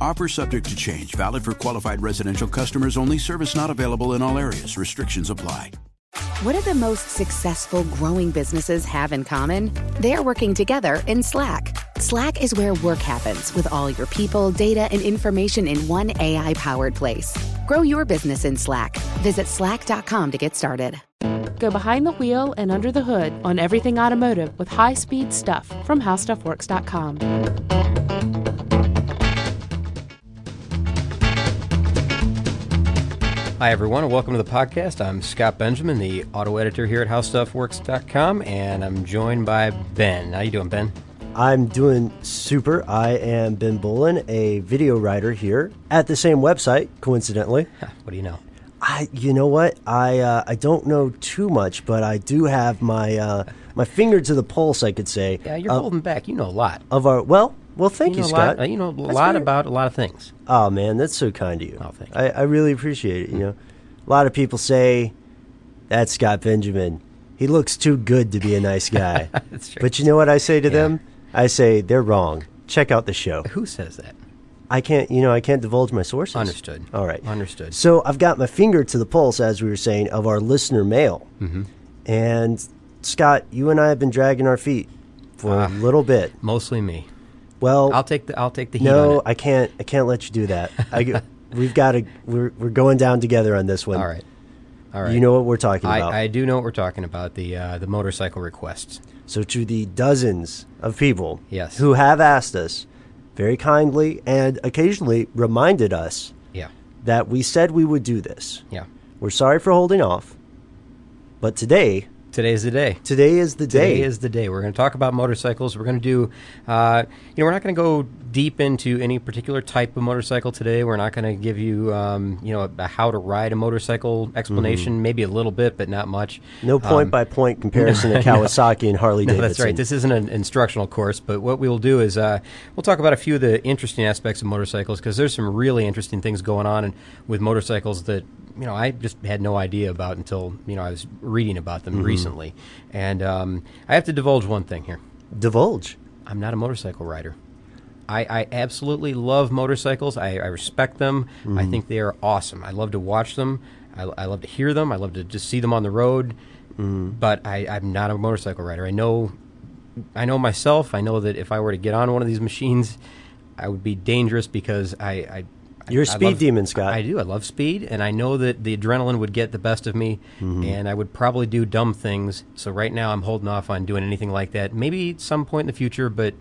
Offer subject to change, valid for qualified residential customers only, service not available in all areas. Restrictions apply. What do the most successful growing businesses have in common? They're working together in Slack. Slack is where work happens with all your people, data, and information in one AI powered place. Grow your business in Slack. Visit slack.com to get started. Go behind the wheel and under the hood on everything automotive with high speed stuff from howstuffworks.com. Hi, everyone, and welcome to the podcast. I'm Scott Benjamin, the auto editor here at HowStuffWorks.com, and I'm joined by Ben. How you doing, Ben? I'm doing super. I am Ben Bowlin, a video writer here at the same website, coincidentally. What do you know? I, you know what? I uh, I don't know too much, but I do have my uh, my finger to the pulse. I could say. Yeah, you're uh, holding back. You know a lot. of our well. Well, thank you, you, know Scott. lot, you know a That's lot very- about a lot of things. Oh man, that's so kind of you. Oh, thank I, I really appreciate it. You know, a lot of people say that's Scott Benjamin. He looks too good to be a nice guy. That's true. But you know what I say to Yeah. them? I say they're wrong. Check out the show. Who says that? I can't, you know, I can't divulge my sources. Understood. All right. Understood. So I've got my finger to the pulse, as we were saying, of our listener mail. Mm-hmm. And Scott, you and I have been dragging our feet for Ah. a little bit. Mostly me. Well, I'll take the I'll take the heat on no. I can't. I can't let you do that. I, we've got to. We're we're going down together on this one. All right. All right. You know what we're talking about. I, I do know what we're talking about. The uh, the motorcycle requests. So to the dozens of people Yes. who have asked us very kindly and occasionally reminded us Yeah. that we said we would do this. Yeah. We're sorry for holding off. But today, Today's the day. today is the day. Today is the day. We're going to talk about motorcycles. We're going to do, uh, you know, we're not going to go deep into any particular type of motorcycle today. We're not going to give you, um, you know, a, a how to ride a motorcycle explanation. Maybe a little bit, but not much. Mm-hmm. no point Um, by point comparison to Kawasaki and Harley no, Davidson. that's right. This isn't an instructional course, but what we will do is uh, we'll talk about a few of the interesting aspects of motorcycles because there's some really interesting things going on and with motorcycles that you know I just had no idea about until you know I was reading about them Mm-hmm. recently. And um, I have to divulge one thing here. Divulge. I'm not a motorcycle rider. I, I absolutely love motorcycles. I, I respect them. Mm-hmm. I think they are awesome. I love to watch them. I, I love to hear them. I love to just see them on the road. Mm-hmm. But I, I'm not a motorcycle rider. I know, I know myself. I know that if I were to get on one of these machines, I would be dangerous because I. I You're a I speed love- demon, Scott. I do. I love speed, and I know that the adrenaline would get the best of me, Mm-hmm. and I would probably do dumb things. So right now, I'm holding off on doing anything like that. Maybe at some point in the future, but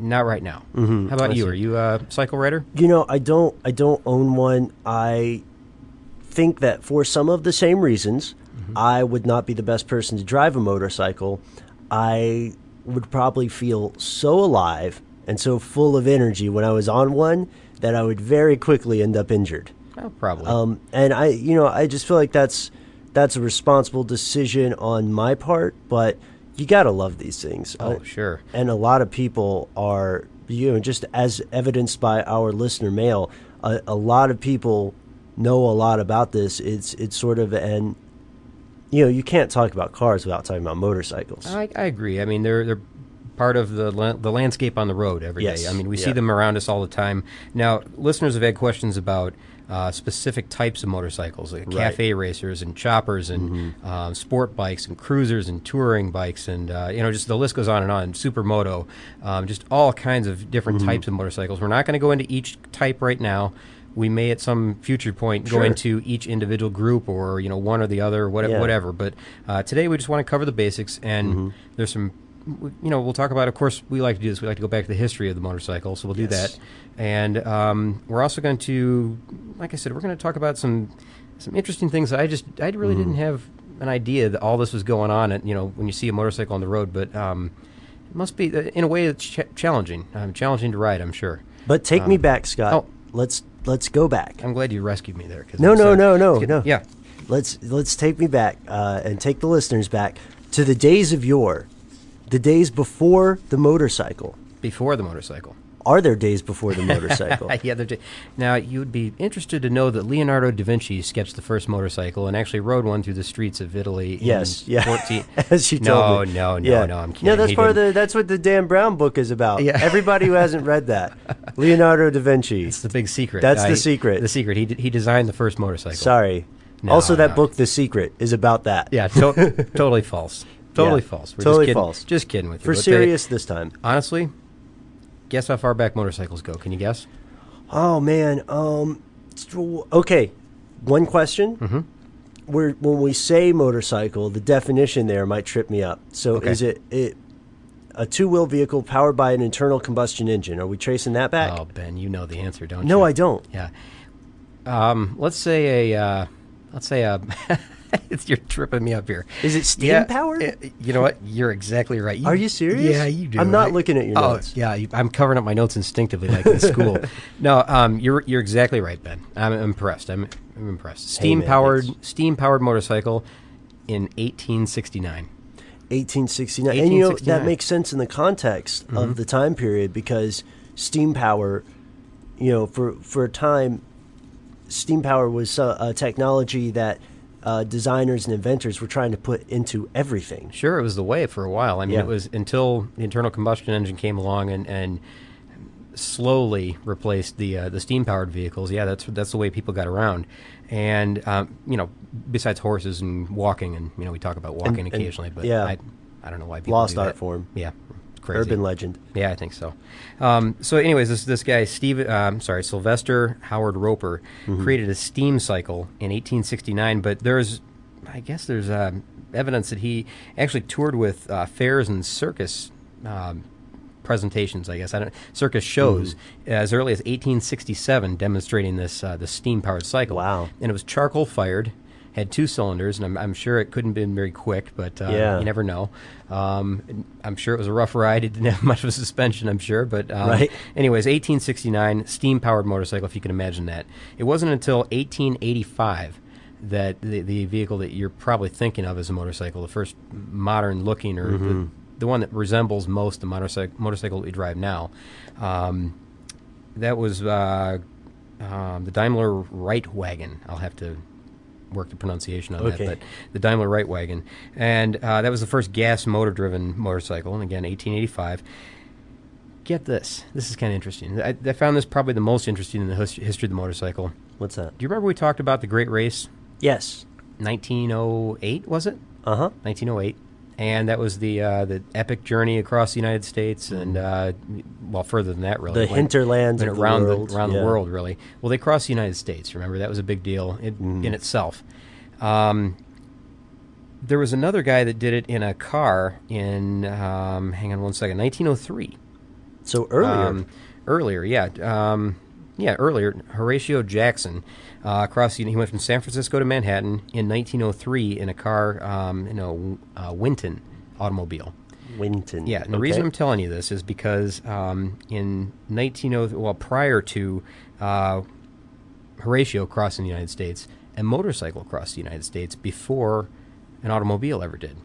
not right now. Mm-hmm. How about you? Are you a cycle rider? You know, I don't I don't own one. I think that for some of the same reasons, I would not be the best person to drive a motorcycle. I would probably feel so alive and so full of energy when I was on one that I would very quickly end up injured. Oh, probably. Um, and I, you know, I just feel like that's that's a responsible decision on my part. But you gotta love these things. oh, I- sure. and a lot of people are you know just as evidenced by our listener mail a, a lot of people know a lot about this it's it's sort of an you know you can't talk about cars without talking about motorcycles I, I agree. I mean, they're they're part of the la- the landscape on the road every day. Yes. I mean, we Yeah. see them around us all the time. Now, listeners have had questions about uh, specific types of motorcycles, like Right. Mm-hmm. cafe racers and choppers and um, sport bikes and cruisers and touring bikes and uh, you know just the list goes on and on. Supermoto, um, just all kinds of different Mm-hmm. types of motorcycles. We're not going to go into each type right now. we may at some future point go into each individual group or you know one or the other, or whatever. Yeah. whatever. But uh, today we just want to cover the basics, and Mm-hmm. there's some. You know, we'll talk about. Of course, we like to do this. We like to go back to the history of the motorcycle, so we'll do Yes. that. And um, we're also going to, like I said, we're going to talk about some some interesting things that I just I really Mm-hmm. didn't have an idea that all this was going on. And you know, when you see a motorcycle on the road, but um, it must be uh, in a way it's ch- challenging. Um, challenging to ride, I'm sure. But take me back, Scott. oh. Let's let's go back. I'm glad you rescued me there. 'cause No, no, uh, no, no, good- no. Yeah, Let's let's take me back uh, and take the listeners back to the days of yore, the days before the motorcycle. before the motorcycle. Are there days before the motorcycle? yeah, they're now you would be interested to know that Leonardo da Vinci sketched the first motorcycle and actually rode one through the streets of Italy. yes, in yeah. 14 As you no, told me. no, no, yeah. no. I'm kidding. No, that's He part of didn't. the. That's what the Dan Brown book is about. Yeah. Everybody who hasn't read that, Leonardo da Vinci. It's the big secret. That's the secret. The secret. He d- he designed the first motorcycle. Sorry. No, also, that no. book, The Secret, is about that. Yeah, to- totally false. Totally Yeah, false. We're totally just kidding, false. Just kidding with you. For But they- serious this time. honestly, guess how far back motorcycles go? Can you guess? Oh man. Um. Okay. One question. Mm-hmm. Where when we say motorcycle, the definition there might trip me up. So Okay. is it it a two wheel vehicle powered by an internal combustion engine? Are we tracing that back? Oh, Ben, you know the answer, don't you? no, I don't. Yeah. Um, let's say a. Uh, let's say a. it's, you're tripping me up here. Is it steam Yeah, powered? uh, you know what? You're exactly right. Are you serious? Yeah, you do. I'm not right? looking at your oh, notes. Yeah, you, I'm covering up my notes instinctively, like in school. no, um, you're you're exactly right, Ben. I'm impressed. I'm, I'm impressed. Steam powered steam powered motorcycle in 1869. 1869. And you know, that makes sense in the context Mm-hmm. of the time period because steam power, you know, for, for a time, steam power was uh, a technology that uh, designers and inventors were trying to put into everything. Sure, it was the way for a while. I mean, Yeah. it was until the internal combustion engine came along and, and slowly replaced the uh, the steam powered vehicles. Yeah, that's that's the way people got around. And um, you know, besides horses and walking, and you know, we talk about walking and- occasionally, but yeah. I, I don't know why people Lost art that. form. Yeah, crazy. Urban legend. Yeah, I think so. Um, so, anyways, this this guy, Steve, uh, sorry, Sylvester Howard Roper, Mm-hmm. created a steam cycle in 1869. But there's, I guess, there's uh, evidence that he actually toured with uh, fairs and circus. Um, presentations, I guess. I don't circus shows Mm-hmm. as early as 1867, demonstrating this uh, the steam powered cycle. Wow. And it was charcoal fired, had two cylinders, and I'm, I'm sure it couldn't have been very quick, but uh, Yeah. you never know. Um, I'm sure it was a rough ride. It didn't have much of a suspension, I'm sure, but um, Right. anyways, 1869 steam powered motorcycle, if you can imagine that. It wasn't until 1885 that the, the vehicle that you're probably thinking of as a motorcycle, the first modern looking or the, the one that resembles most the motorcycle motorcycle that we drive now, um, that was uh, um, the Daimler Reitwagen. I'll have to work the pronunciation on Okay. that, but the Daimler Reitwagen, and uh, that was the first gas motor driven motorcycle, and again, 1885. Get this. This is kind of interesting. I, I found this probably the most interesting in the his- history of the motorcycle. What's that? Do you remember we talked about the Great Race? Yes. 1908 was it? Uh huh. 1908, and that was the uh, the epic journey across the United States, and uh, well, further than that, really, The hinterlands went of the around world, around yeah. the world, really. Well, they crossed the United States. Remember that was a big deal in, Mm. in itself. Um, there was another guy that did it in a car in um, hang on one second, 1903. So earlier. Um, earlier, yeah. Um, yeah, earlier. Horatio Jackson uh, across the, he went from San Francisco to Manhattan in 1903 in a car, um, in a uh, Winton automobile. Winton. Yeah, and the Okay. reason I'm telling you this is because um, in 1903, well, prior to uh, Horatio crossing the United States, a motorcycle crossed the United States before an automobile ever did.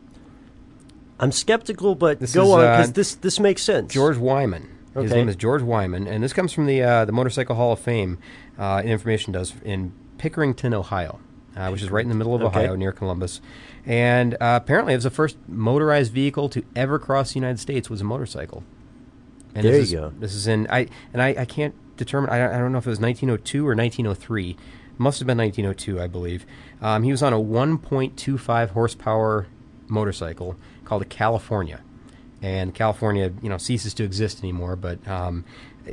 I'm skeptical, but This go is, on uh, because this this makes sense. George Wyman. His name is George Wyman, and this comes from the uh, the Motorcycle Hall of Fame. Uh, information does in Pickerington, Ohio, uh, which is right in the middle of Okay. Ohio, near Columbus. And uh, apparently, it was the first motorized vehicle to ever cross the United States was a motorcycle. And There this you is, go. This is in I and I, I can't determine. I, don't- I don't know if it was 1902 or 1903. Must have been 1902, I believe. Um, he was on a 1.25 horsepower motorcycle called a California and California, you know, ceases to exist anymore. But um,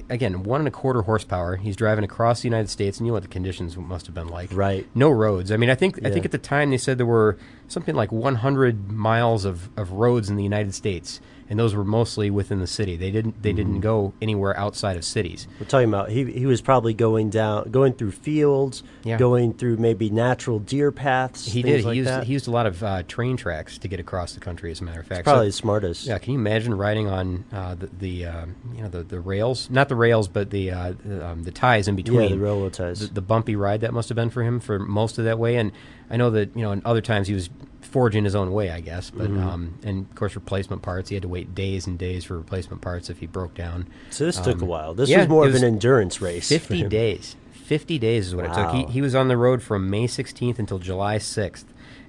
again, one and a quarter horsepower. He's driving across the United States, and you know what the conditions must have been like. Right. No roads. I mean, I think I think at the time they said there were something like 100 miles of, of roads in the United States, and those were mostly within the city. They didn't they Mm-hmm. didn't go anywhere outside of cities. We're talking about he he was probably going down, going through fields, Yeah. going through maybe natural deer paths. He did. Like he used that. he used a lot of uh, train tracks to get across the country. As a matter of fact, probably So- the smartest. Yeah, can you imagine riding on uh, the, the uh, you know the, the rails? Not the rails, but the uh, the, um, the ties in between. Yeah, the railroad ties. The, the bumpy ride that must have been for him for most of that way. And I know that you know, in other times he was forging his own way, I guess. But Mm-hmm. um, and of course, replacement parts. He had to wait days and days for replacement parts if he broke down. So this took a Um, while. This yeah, was more of was an endurance race. Fifty days. Fifty days is what it took. He, he was on the road from May 16th until July 6th,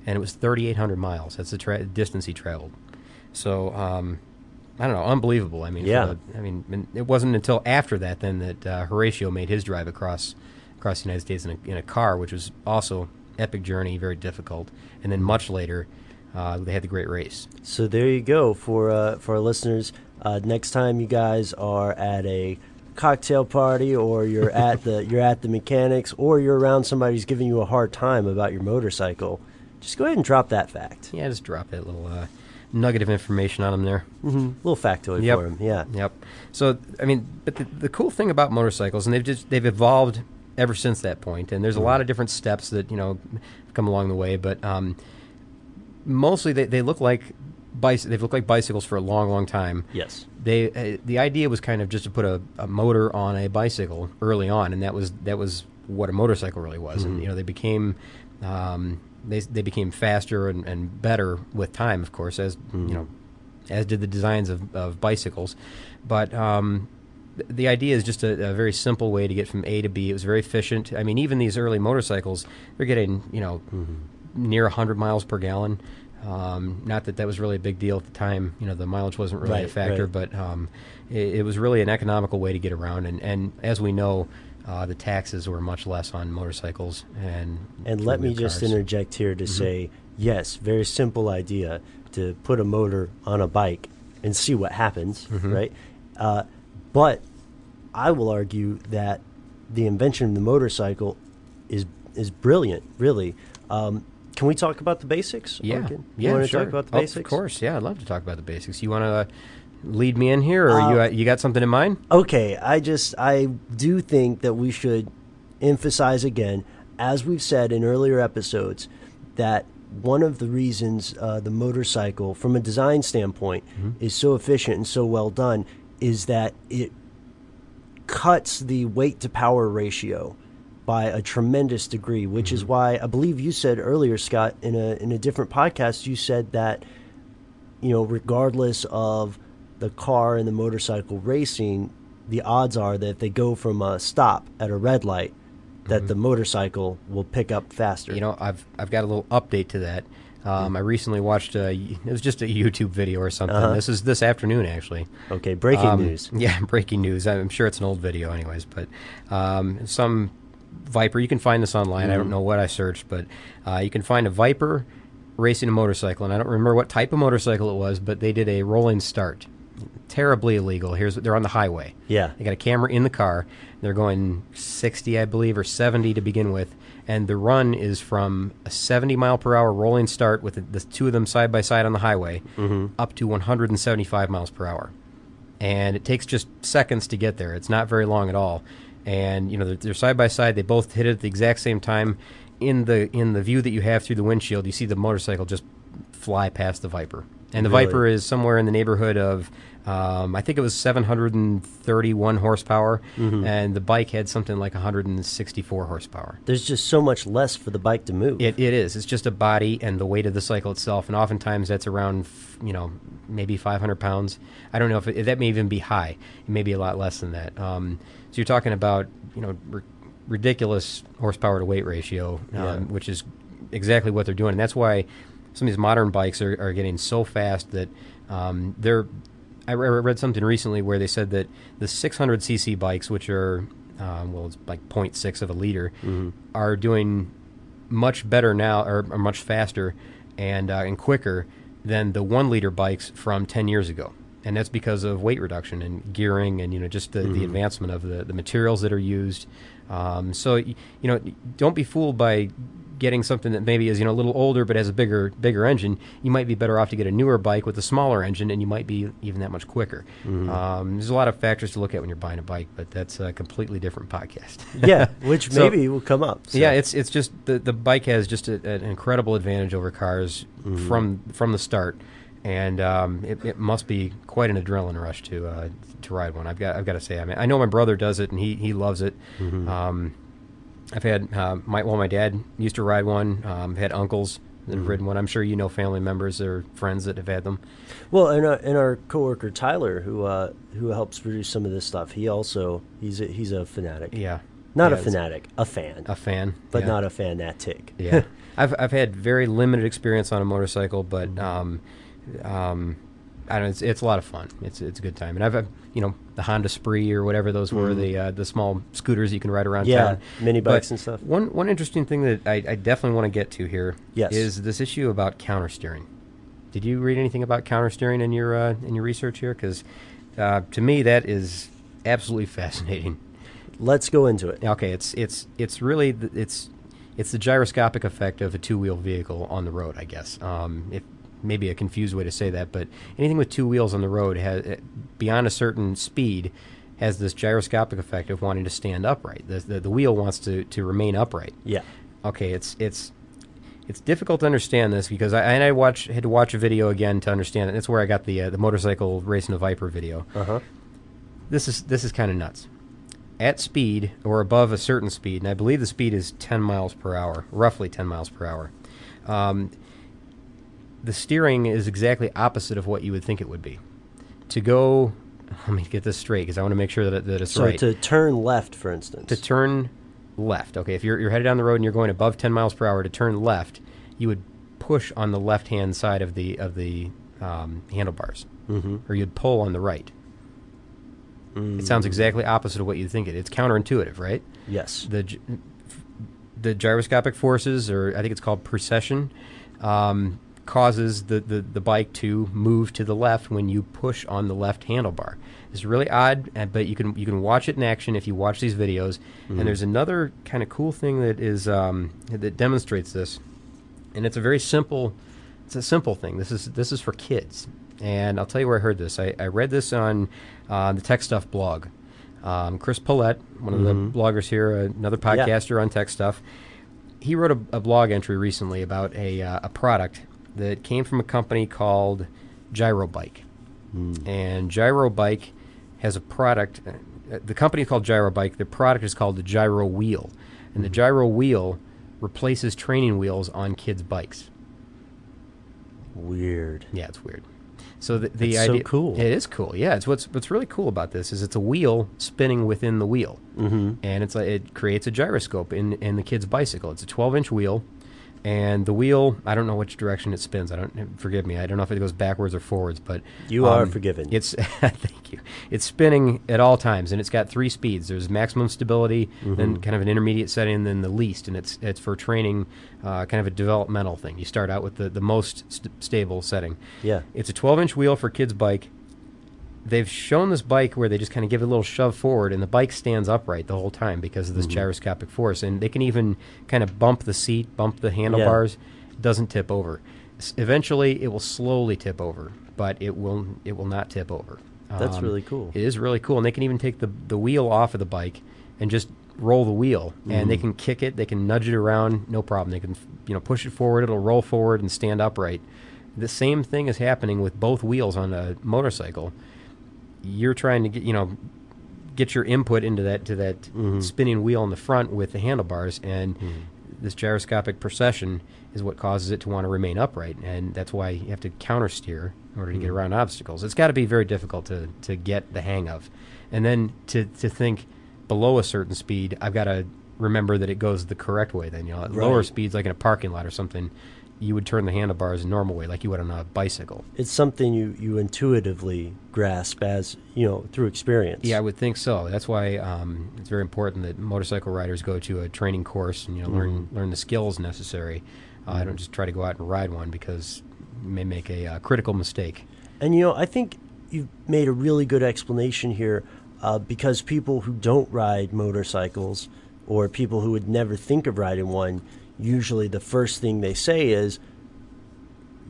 and it was 3,800 miles. That's the tra- distance he traveled. So um, I don't know, unbelievable. I mean, Yeah. the- I mean, it wasn't until after that then that uh, Horatio made his drive across across the United States in a, in a car, which was also epic journey, very difficult. And then much later, uh, they had the great race. So there you go for uh, for our listeners. Uh, next time you guys are at a cocktail party, or you're at the you're at the mechanics, or you're around somebody who's giving you a hard time about your motorcycle, just go ahead and drop that fact. Yeah, just drop that little uh, nugget of information on them there. Mm-hmm. little factoid Yep. for them, Yeah. Yep. So I mean, but the, the cool thing about motorcycles, and they've just they've evolved ever since that point, and there's a lot of different steps that you know come along the way, but um, mostly they, they look like bicy- they've looked like bicycles for a long, long time. Yes. They uh, the idea was kind of just to put a, a motor on a bicycle early on, and that was that was what a motorcycle really was. And you know they became um, they they became faster and, and better with time, of course, as you know, as did the designs of, of bicycles. But um, the idea is just a, a very simple way to get from A to B. It was very efficient. I mean, even these early motorcycles, they're getting you know near 100 miles per gallon. Um, not that that was really a big deal at the time. You know, the mileage wasn't really a factor, right. but um, it, it was really an economical way to get around. And, and as we know, uh, the taxes were much less on motorcycles. And And let me four-wheel just interject here to say, yes, very simple idea to put a motor on a bike and see what happens, right? Uh, but I will argue that the invention of the motorcycle is is brilliant, really. Um, can we talk about the basics? Yeah, Orkin? yeah, want to sure. talk about the Oh. Of course, yeah, I'd love to talk about the basics. You want to uh, lead me in here, or you uh, you got something in mind? Okay, I just I do think that we should emphasize again, as we've said in earlier episodes, that one of the reasons uh, the motorcycle, from a design standpoint, is so efficient and so well done is that it cuts the weight to power ratio by a tremendous degree, which is mm-hmm. why I believe you said earlier, Scott, in a in a different podcast, you said that you know, regardless of the car and the motorcycle racing, the odds are that if they go from a stop at a red light, that mm-hmm. the motorcycle will pick up faster. You know, I've I've got a little update to that. Um, I recently watched a it was just a YouTube video or something. Uh-huh. This is this afternoon actually. okay, breaking Um, news. Yeah, breaking news. I'm sure it's an old video, anyways. But um, some Viper. You can find this online. I don't Mm-hmm. know what I searched, but uh, you can find a Viper racing a motorcycle, and I don't remember what type of motorcycle it was, but they did a rolling start. Terribly illegal. Here's they're on the highway. Yeah. They got a camera in the car. They're going 60, I believe, or 70 to begin with. And the run is from a 70 mile per hour rolling start with the, the two of them side by side on the highway mm-hmm. up to 175 miles per hour. And it takes just seconds to get there. It's not very long at all. And you know they're, they're side by side. They both hit it at the exact same time. In the in the view that you have through the windshield, you see the motorcycle just fly past the Viper. And the Really? Viper is somewhere in the neighborhood of, um, I think it was 731 horsepower, Mm-hmm. and the bike had something like 164 horsepower. There's just so much less for the bike to move. It, it is. It's just a body and the weight of the cycle itself, and oftentimes that's around, f- you know, maybe 500 pounds. I don't know if, it, that may even be high. It may be a lot less than that. Um, so you're talking about, you know, r- ridiculous horsepower to weight ratio, um, Yeah. which is exactly what they're doing, and that's why some of these modern bikes are, are getting so fast that um, they're. I read something recently where they said that the 600cc bikes, which are um, well, it's like 0.6 of a liter, are doing much better now, or, or much faster and uh, and quicker than the one liter bikes from 10 years ago. and that's because of weight reduction and gearing and you know just the, the advancement of the, the materials that are used. Um, so you know, don't be fooled by getting something that maybe is you know a little older but has a bigger bigger engine. You might be better off to get a newer bike with a smaller engine, and you might be even that much quicker. Um, there's a lot of factors to look at when you're buying a bike, but that's a completely different podcast. yeah, which So- maybe will come up. so. Yeah, it's it's just the the bike has just a, an incredible advantage over cars Mm-hmm. from from the start, and um, it, it must be quite an adrenaline rush to uh, to ride one. I've got I've got to say, I mean, I know my brother does it and he he loves it. Mm-hmm. Um, I've had uh, my well, my dad used to ride one. Um, had uncles that Mm-hmm. have ridden one. I'm sure you know family members or friends that have had them. Well, and our, and our coworker Tyler, who uh, who helps produce some of this stuff, he also he's a, he's a fanatic. Yeah, Not Yeah, a fanatic, a fan, A fan, but yeah. not a fanatic. Yeah, I've I've had very limited experience on a motorcycle, but Mm-hmm. um, um, I don't. know, It's it's a lot of fun. It's it's a good time, and I've, you know the Honda Spree or whatever those were the uh, the small scooters you can ride around Mm-hmm. Yeah, town. mini But bikes and stuff. One one interesting thing that I, I definitely want to get to here Yes. is this issue about counter steering. Did you read anything about counter steering in your uh, in your research here? Because uh, to me that is absolutely fascinating. Let's go into it. Okay, it's it's it's really the, it's it's the gyroscopic effect of a two wheel vehicle on the road. I guess. Um, if maybe a confused way to say that, but anything with two wheels on the road has eh, beyond a certain speed has this gyroscopic effect of wanting to stand upright. The the, the wheel wants to to remain upright. Yeah. Okay, it's it's it's difficult to understand this because I and I watch had to watch a video again to understand it. That's where I got the uh, the motorcycle racing a Viper video Uh huh. this is this is kind of nuts. At speed or above a certain speed, and I believe the speed is 10 miles per hour, roughly 10 miles per hour. Um, the steering is exactly opposite of what you would think it would be. To go, let me get this straight because I want to make sure that, that it's So right. So to turn left, for instance. to turn left, okay, if you're, you're headed down the road and you're going above 10 miles per hour, to turn left, you would push on the left hand side of the of the um, handlebars, mm-hmm. or you'd pull on the right. It sounds exactly opposite of what you think it. It's counterintuitive, right? yes. The the gyroscopic forces, or I think it's called precession, um, causes the, the, the bike to move to the left when you push on the left handlebar. It's really odd, uh, but you can you can watch it in action if you watch these videos. And there's another kind of cool thing that is um, that demonstrates this, and it's a very simple it's a simple thing. This is this is for kids, and I'll tell you where I heard this. I, I read this on uh, the Tech Stuff blog. Um, Chris Pollette, one of the bloggers here, another podcaster on tech stuff, he wrote a, a blog entry recently about a uh, a product that came from a company called Gyrobike, and Gyrobike has a product. Uh, the company is called Gyrobike. The product is called the Gyro Wheel, and the Gyro Wheel replaces training wheels on kids' bikes. Weird. Yeah, it's weird. So the, the That's so cool. It is cool. Yeah, it's what's what's really cool about this is it's a wheel spinning within the wheel, mm-hmm. and it's like it creates a gyroscope in in the kid's bicycle. It's a 12 inch wheel, and the wheel I don't know which direction it spins. I don't forgive me. I don't know if it goes backwards or forwards, but You are um, forgiven. It's thank you. It's spinning at all times, and it's got three speeds. There's maximum stability, then kind of an intermediate setting, and then the least, and it's it's for training, uh, kind of a developmental thing. You start out with the the most st- stable setting. Yeah. It's a 12 inch wheel for kids' bike. They've shown this bike where they just kind of give it a little shove forward, and the bike stands upright the whole time because of this mm-hmm. gyroscopic force. And they can even kind of bump the seat, bump the handlebars. It doesn't tip over. S- eventually, it will slowly tip over, but it will it will not tip over. That's um, really cool. It is really cool, and they can even take the the wheel off of the bike and just roll the wheel, and they mm-hmm. can kick it, they can nudge it around, no problem. They can you know push it forward, it'll roll forward and stand upright. The same thing is happening with both wheels on a motorcycle. You're trying to get you know get your input into that to that mm-hmm. spinning wheel in the front with the handlebars, and mm-hmm. this gyroscopic precession is what causes it to want to remain upright, and that's why you have to counter steer in order to get mm-hmm. around obstacles. It's got to be very difficult to to get the hang of, and then to to think below a certain speed, I've got to remember that it goes the correct way. Then you know, at lower speeds, like in a parking lot or something, you would turn the handlebars a normal way, like you would on a bicycle. It's something you, you intuitively grasp as, you know, through experience. Yeah, I would think so. That's why um, it's very important that motorcycle riders go to a training course and you know learn learn the skills necessary. Uh, I don't just try to go out and ride one because you may make a uh, critical mistake. And you know, I think you've made a really good explanation here uh, because people who don't ride motorcycles or people who would never think of riding one, usually the first thing they say is,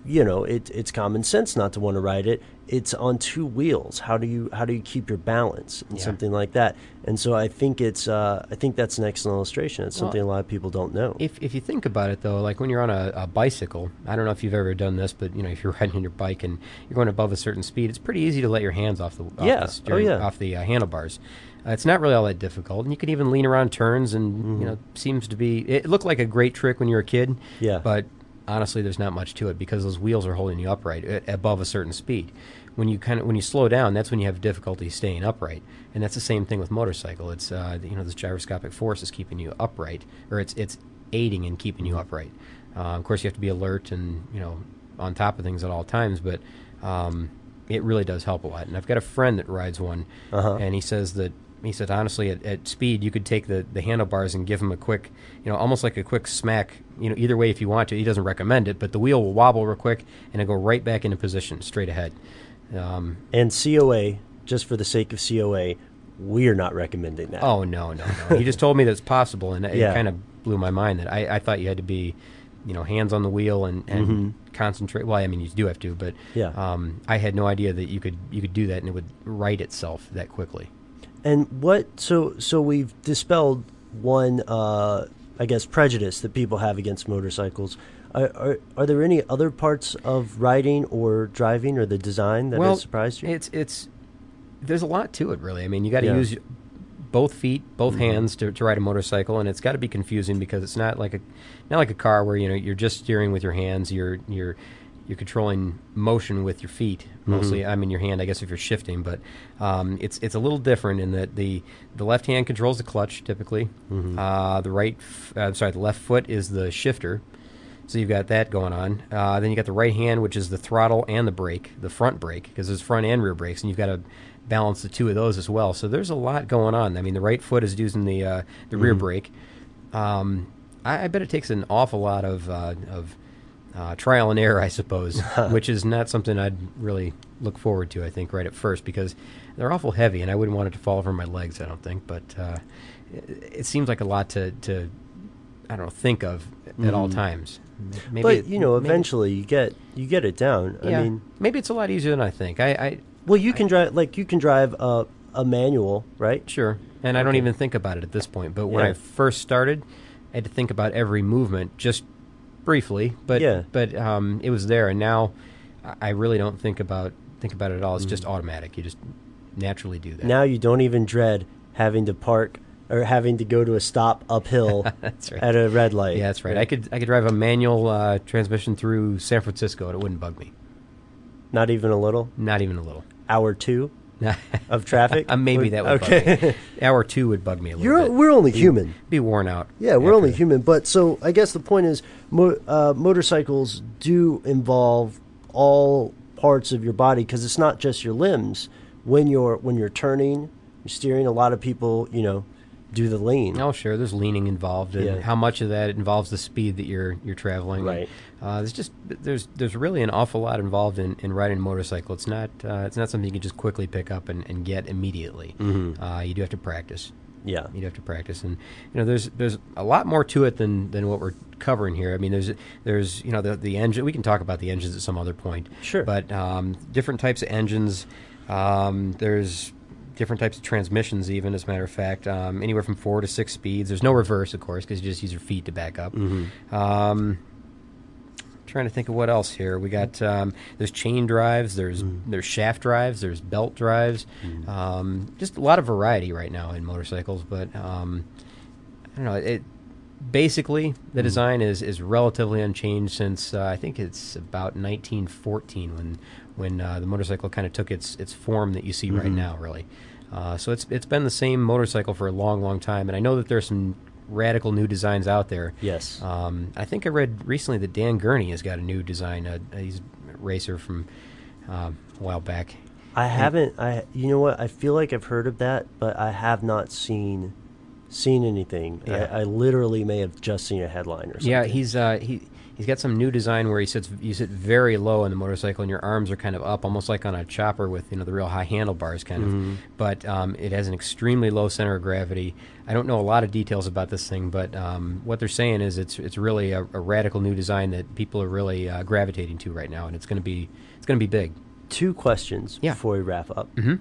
you know, it, it's common sense not to want to ride it. It's on two wheels. How do you how do you keep your balance and Yeah. something like that? And so I think it's uh, I think that's an excellent illustration. It's Well, something a lot of people don't know. If, if you think about it, though, like when you're on a, a bicycle, I don't know if you've ever done this, but you know, if you're riding your bike and you're going above a certain speed, it's pretty easy to let your hands off the off Yeah. the, Oh, yeah. off the uh, handlebars. Uh, it's not really all that difficult, and you can even lean around turns, and you know, seems to be. It looked like a great trick when you were a kid, Mm-hmm. Yeah. But honestly, there's not much to it because those wheels are holding you upright at, above a certain speed. When you kind of when you slow down, that's when you have difficulty staying upright, and that's the same thing with motorcycle. It's uh, you know this gyroscopic force is keeping you upright, or it's it's aiding in keeping you upright. Uh, of course, you have to be alert and you know on top of things at all times, but um, it really does help a lot. And I've got a friend that rides one, Uh-huh. and he says that he said honestly at, at speed you could take the, the handlebars and give him a quick you know almost like a quick smack you know either way if you want to he doesn't recommend it but the wheel will wobble real quick and it'll go right back into position straight ahead um, And CYA, just for the sake of CYA, we're not recommending that. oh no no no he just told me that it's possible and it Yeah. kind of blew my mind that I, I thought you had to be you know hands on the wheel and, and concentrate well I mean you do have to but Yeah. um, I had no idea that you could you could do that and it would right itself that quickly And what? So so we've dispelled one, uh, I guess, prejudice that people have against motorcycles. Are, are, are there any other parts of riding or driving or the design that well, has surprised you? It's it's there's a lot to it, really. I mean, you got to Yeah. use both feet, both Mm-hmm. hands to, to ride a motorcycle, and it's got to be confusing because it's not like a not like a car where you know you're just steering with your hands. You're you're you're controlling motion with your feet Mm-hmm. mostly. I mean, your hand, I guess, if you're shifting, but um, it's it's a little different in that the the left hand controls the clutch typically. Mm-hmm. Uh, the right, f- uh, sorry, the left foot is the shifter. So you've got that going on. Uh, then you got the right hand, which is the throttle and the brake, the front brake, because there's front and rear brakes, and you've got to balance the two of those as well. So there's a lot going on. I mean, the right foot is using the uh, the rear brake. Um, I, I bet it takes an awful lot of uh, of uh, trial and error, I suppose, which is not something I'd really look forward to. I think right at first because they're awful heavy, and I wouldn't want it to fall over my legs. I don't think, but uh, it, it seems like a lot to to I don't know think of at all times. Maybe but you know, eventually you get you get it down. yeah, I mean, maybe it's a lot easier than I think. I, I well, you can drive like you can drive a, a manual, right? Sure. And I don't even think about it at this point. But when Yeah. I first started, I had to think about every movement just briefly. But Yeah. but um, it was there, and now I- really don't think about think about it at all. It's just automatic. You just naturally do that. Mm. Now you don't even dread having to park or having to go to a stop uphill right. at a red light. yeah, that's right. I could I could drive a manual uh, transmission through San Francisco, and it wouldn't bug me. Not even a little. Not even a little. Hour two of traffic. Uh, maybe that would okay. bug me. Hour two would bug me a little You're bit. we're only human. Be worn out. Yeah, we're only that. human. But so I guess the point is, mo- uh, motorcycles do involve all parts of your body because it's not just your limbs. When you're when you're turning, you're steering. A lot of people, you know, do the lean. Oh, sure. There's leaning involved, and Yeah. how much of that involves the speed that you're you're traveling. Right. Uh, there's just there's there's really an awful lot involved in, in riding a motorcycle. It's not uh, it's not something you can just quickly pick up and, and get immediately. Mm-hmm. Uh, you do have to practice. Yeah. You do have to practice, and you know there's there's a lot more to it than, than what we're covering here. I mean, there's there's you know the the engine. We can talk about the engines at some other point. Sure. But um, different types of engines. Um, there's different types of transmissions, even as a matter of fact, um, anywhere from four to six speeds. There's no reverse, of course, because you just use your feet to back up. Um, trying to think of what else here. We got um, there's chain drives, there's there's shaft drives, there's belt drives. Um, just a lot of variety right now in motorcycles, but um, I don't know. It basically the design is is relatively unchanged since uh, I think it's about 1914 when when uh, the motorcycle kind of took its its form that you see right now, really. Uh, so it's it's been the same motorcycle for a long, long time, and I know that there's some radical new designs out there. Yes. Um, I think I read recently that Dan Gurney has got a new design. Uh, he's a racer from um a while back. I haven't. I you know what? I feel like I've heard of that, but I have not seen seen anything. Yeah. I, I literally may have just seen a headline or something. Yeah, he's uh, he he's got some new design where he sits you sit very low on the motorcycle and your arms are kind of up, almost like on a chopper with you know the real high handlebars kind of. But um, it has an extremely low center of gravity. I don't know a lot of details about this thing, but um, what they're saying is it's it's really a, a radical new design that people are really uh, gravitating to right now, and it's going to be it's going to be big. Two questions Yeah. before we wrap up. Mm-hmm.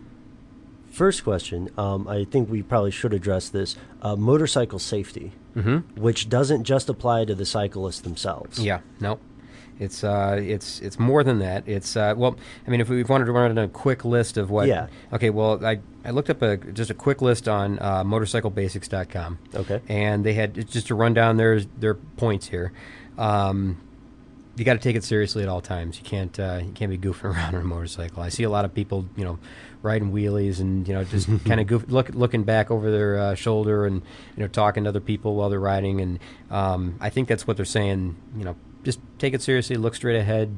First question, um, I think we probably should address this: uh, motorcycle safety, mm-hmm. which doesn't just apply to the cyclists themselves. Yeah, no, it's uh, it's it's more than that. It's uh, well, I mean, if we wanted to run it a quick list of what, Yeah. Okay, well, I I looked up a just a quick list on uh, motorcyclebasics.com. Okay. and they had just to run down their their points here. Um, you got to take it seriously at all times. You can't uh, you can't be goofing around on a motorcycle. I see a lot of people, you know, riding wheelies and you know just kind of goof, look, looking back over their uh, shoulder and you know talking to other people while they're riding. And um, I think that's what they're saying. You know, just take it seriously. Look straight ahead.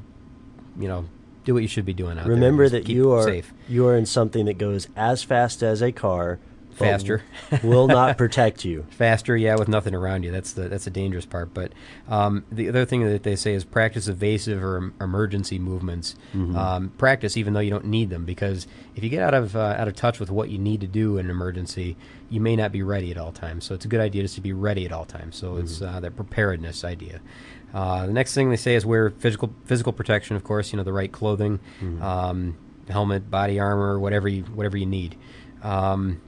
You know, do what you should be doing out there. Remember that you are safe. you are in something that goes as fast as a car, Faster. will not protect you. faster, yeah, with nothing around you. That's the that's the dangerous part. But um, the other thing that they say is practice evasive or em- emergency movements. Um, practice even though you don't need them, because if you get out of uh, out of touch with what you need to do in an emergency, you may not be ready at all times. So it's a good idea just to be ready at all times. So it's uh, that preparedness idea. Uh, the next thing they say is wear physical physical protection. Of course, you know the right clothing, um, helmet, body armor, whatever you whatever you need. Um,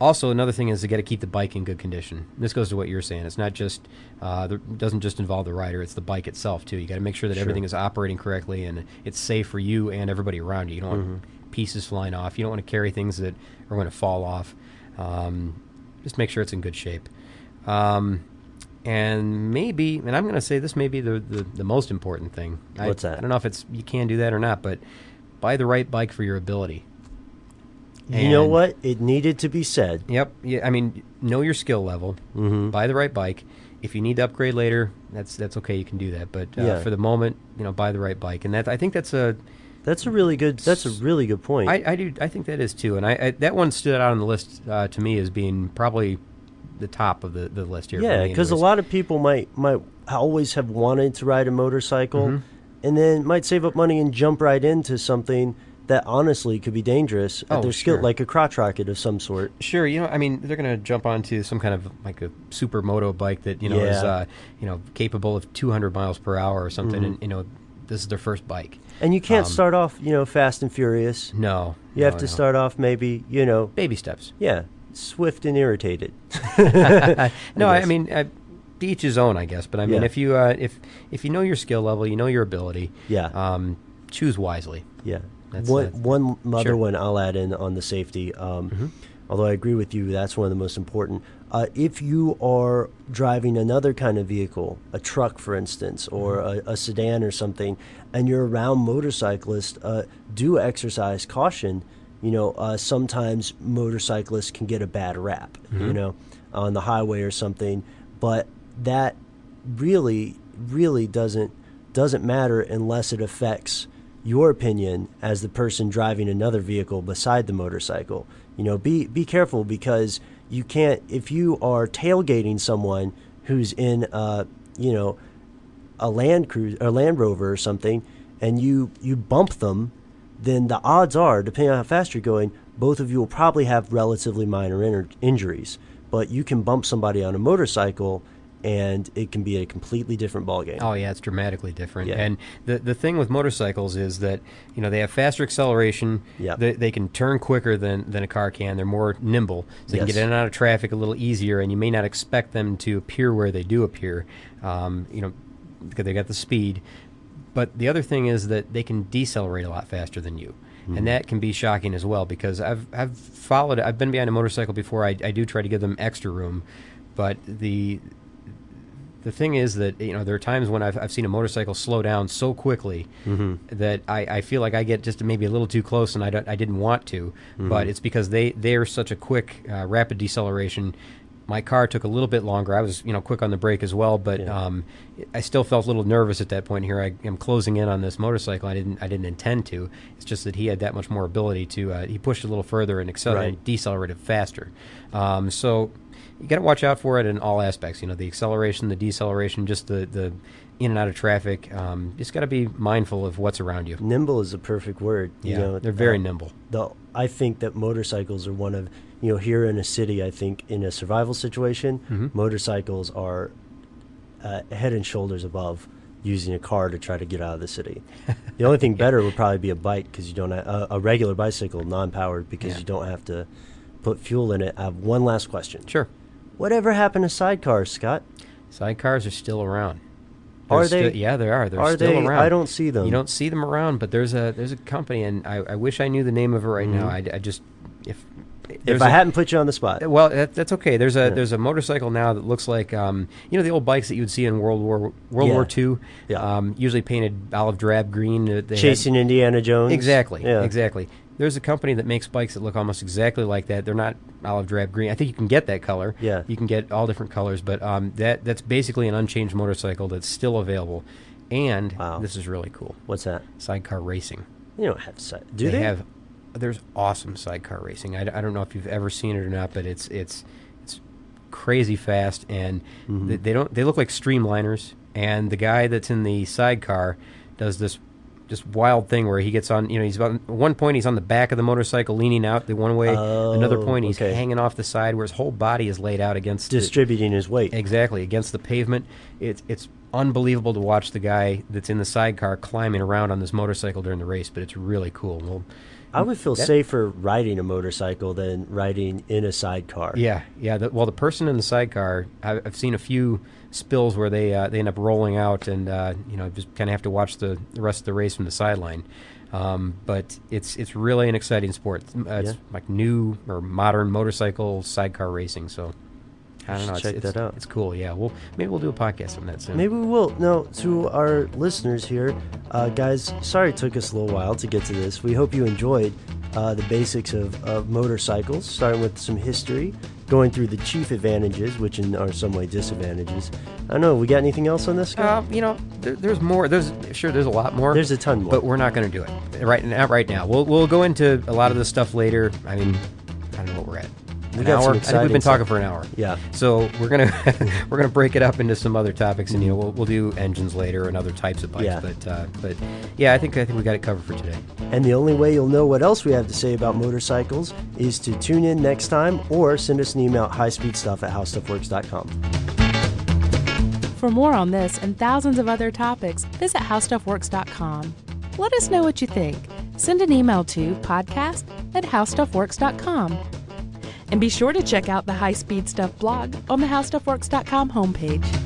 also, another thing is to got to keep the bike in good condition. This goes to what you're saying. It's not just uh, the, it doesn't just involve the rider; it's the bike itself too. You got to make sure that everything is operating correctly and it's safe for you and everybody around you. You don't want pieces flying off. You don't want to carry things that are going to fall off. Um, just make sure it's in good shape. Um, and maybe, and I'm going to say this may be the, the, the most important thing. I- What's that? I don't know if it's you can do that or not, but buy the right bike for your ability. You know what? It needed to be said. Yep. Yeah. I mean, know your skill level. Mm-hmm. Buy the right bike. If you need to upgrade later, that's that's okay. You can do that. But uh, Yeah. for the moment, you know, buy the right bike. And that I think that's a That's a really good. That's a really good point. I, I do I think that is too. And I, I that one stood out on the list uh, to me as being probably the top of the, the list here. yeah, because a lot of people might might always have wanted to ride a motorcycle, Mm-hmm. and then might save up money and jump right into something that honestly could be dangerous at Oh, their skill, sure. like a crotch rocket of some sort. Sure, you know, I mean, they're going to jump onto some kind of like a supermoto bike that you know is uh, you know capable of 200 miles per hour or something, Mm-hmm. and you know, this is their first bike. And you can't Um, start off, you know, fast and furious. No, You no, have to no. start off maybe, you know, baby steps. yeah, swift and irritated. no, I, mean, uh, to each his own, I guess. But I mean, Yeah. if you uh, if if you know your skill level, you know your ability. Yeah. Um, choose wisely. Yeah. That's- one that's- one other sure. one I'll add in on the safety. Um, Although I agree with you, that's one of the most important. Uh, if you are driving another kind of vehicle, a truck, for instance, or a, a sedan or something, and you're around motorcyclists, uh, do exercise caution. You know, uh, sometimes motorcyclists can get a bad rap. You know, on the highway or something, but that really, really doesn't doesn't matter unless it affects your opinion as the person driving another vehicle beside the motorcycle. You know, be be careful because you can't if you are tailgating someone who's in a you know, a Land Cruiser or Land Rover or something and you you bump them, then the odds are, depending on how fast you're going, both of you will probably have relatively minor inner injuries. But you can bump somebody on a motorcycle and it can be a completely different ballgame. Oh yeah, it's dramatically different. Yeah. And the the thing with motorcycles is that you know they have faster acceleration. Yeah. They, they can turn quicker than, than a car can. They're more nimble, so they can get in and out of traffic a little easier. And you may not expect them to appear where they do appear. Um, you know, because they got the speed. But the other thing is that they can decelerate a lot faster than you. And that can be shocking as well because I've I've followed I've been behind a motorcycle before. I, I do try to give them extra room, but the the thing is that you know there are times when I've, I've seen a motorcycle slow down so quickly that I, I feel like I get just maybe a little too close and I, don't, I didn't want to, but it's because they they're such a quick uh, rapid deceleration. My car took a little bit longer. I was you know quick on the brake as well, but Yeah. um, I still felt a little nervous at that point. Here I am closing in on this motorcycle. I didn't I didn't intend to. It's just that he had that much more ability to. Uh, he pushed a little further and accelerated, Right. decelerated faster. Um, so you got to watch out for it in all aspects. You know, the acceleration, the deceleration, just the the in and out of traffic. Um, just got to be mindful of what's around you. Nimble is a perfect word. Yeah, you know, they're very uh, nimble. The I think that motorcycles are one of you know here in a city. I think in a survival situation, Mm-hmm. motorcycles are uh, head and shoulders above using a car to try to get out of the city. the only thing better would probably be a bike because you don't have, uh, a regular bicycle, non-powered, because Yeah. you don't have to put fuel in it. I have one last question. Sure. Whatever happened to sidecars, Scott? Sidecars are still around. Are They're they? still- yeah, they are. They're Are still they? around. I don't see them. You don't see them around, but there's a there's a company, and I, I wish I knew the name of it right now. I, I just if Mm-hmm. If I a- hadn't put you on the spot, well, that, that's okay. There's a Yeah. there's a motorcycle now that looks like um, you know the old bikes that you would see in World War World Yeah. War II, Yeah. um, usually painted olive drab green. they had- chasing Indiana Jones. Exactly. Yeah. Exactly. There's a company that makes bikes that look almost exactly like that. They're not olive drab green. I think you can get that color. Yeah. You can get all different colors, but um, that that's basically an unchanged motorcycle that's still available. And Wow. this is really cool. What's that? Sidecar racing. You don't have side. Do they, have there's awesome sidecar racing. I don't know if you've ever seen it or not, but it's it's it's crazy fast and Mm-hmm. they, they don't they look like streamliners. And the guy that's in the sidecar does this just wild thing where he gets on. You know, he's about one point he's on the back of the motorcycle leaning out the one way. Another Oh, point he's oh, okay. hanging off the side where his whole body is laid out against the- distributing his weight. Exactly against the pavement. It's it's unbelievable to watch the guy that's in the sidecar climbing around on this motorcycle during the race, but it's really cool. Well, I would feel That- safer riding a motorcycle than riding in a sidecar. yeah, yeah. The, well, the person in the sidecar, I've, I've seen a few spills where they uh, they end up rolling out, and uh, you know just kind of have to watch the, the rest of the race from the sideline. Um, but it's it's really an exciting sport. It's, uh, it's Yeah. like new or modern motorcycle sidecar racing. So I don't know. Check it's, that out. It's cool. Yeah. Well, maybe we'll do a podcast on that soon. Maybe we will. No, to our listeners here, uh, guys, sorry it took us a little while to get to this. We hope you enjoyed uh, the basics of, of motorcycles, starting with some history, going through the chief advantages, which in are some way disadvantages. I don't know. We got anything else on this? Scott? Uh, you know, there, there's more. There's sure there's a lot more. There's a ton more. but we're not going to do it right now. Right now, we'll we'll go into a lot of this stuff later. I mean, I don't know what we're at. We An got some hour. I think we've been talking stuff. for an hour. Yeah. So we're gonna we're gonna break it up into some other topics, and you know we'll, we'll do engines later and other types of bikes. Yeah. But uh, but yeah, I think I think we got it covered for today. And the only way you'll know what else we have to say about motorcycles is to tune in next time or send us an email at highspeedstuff at howstuffworks.com. For more on this and thousands of other topics, visit howstuffworks.com. Let us know what you think. Send an email to podcast at howstuffworks.com. And be sure to check out the High Speed Stuff blog on the howstuffworks.com homepage.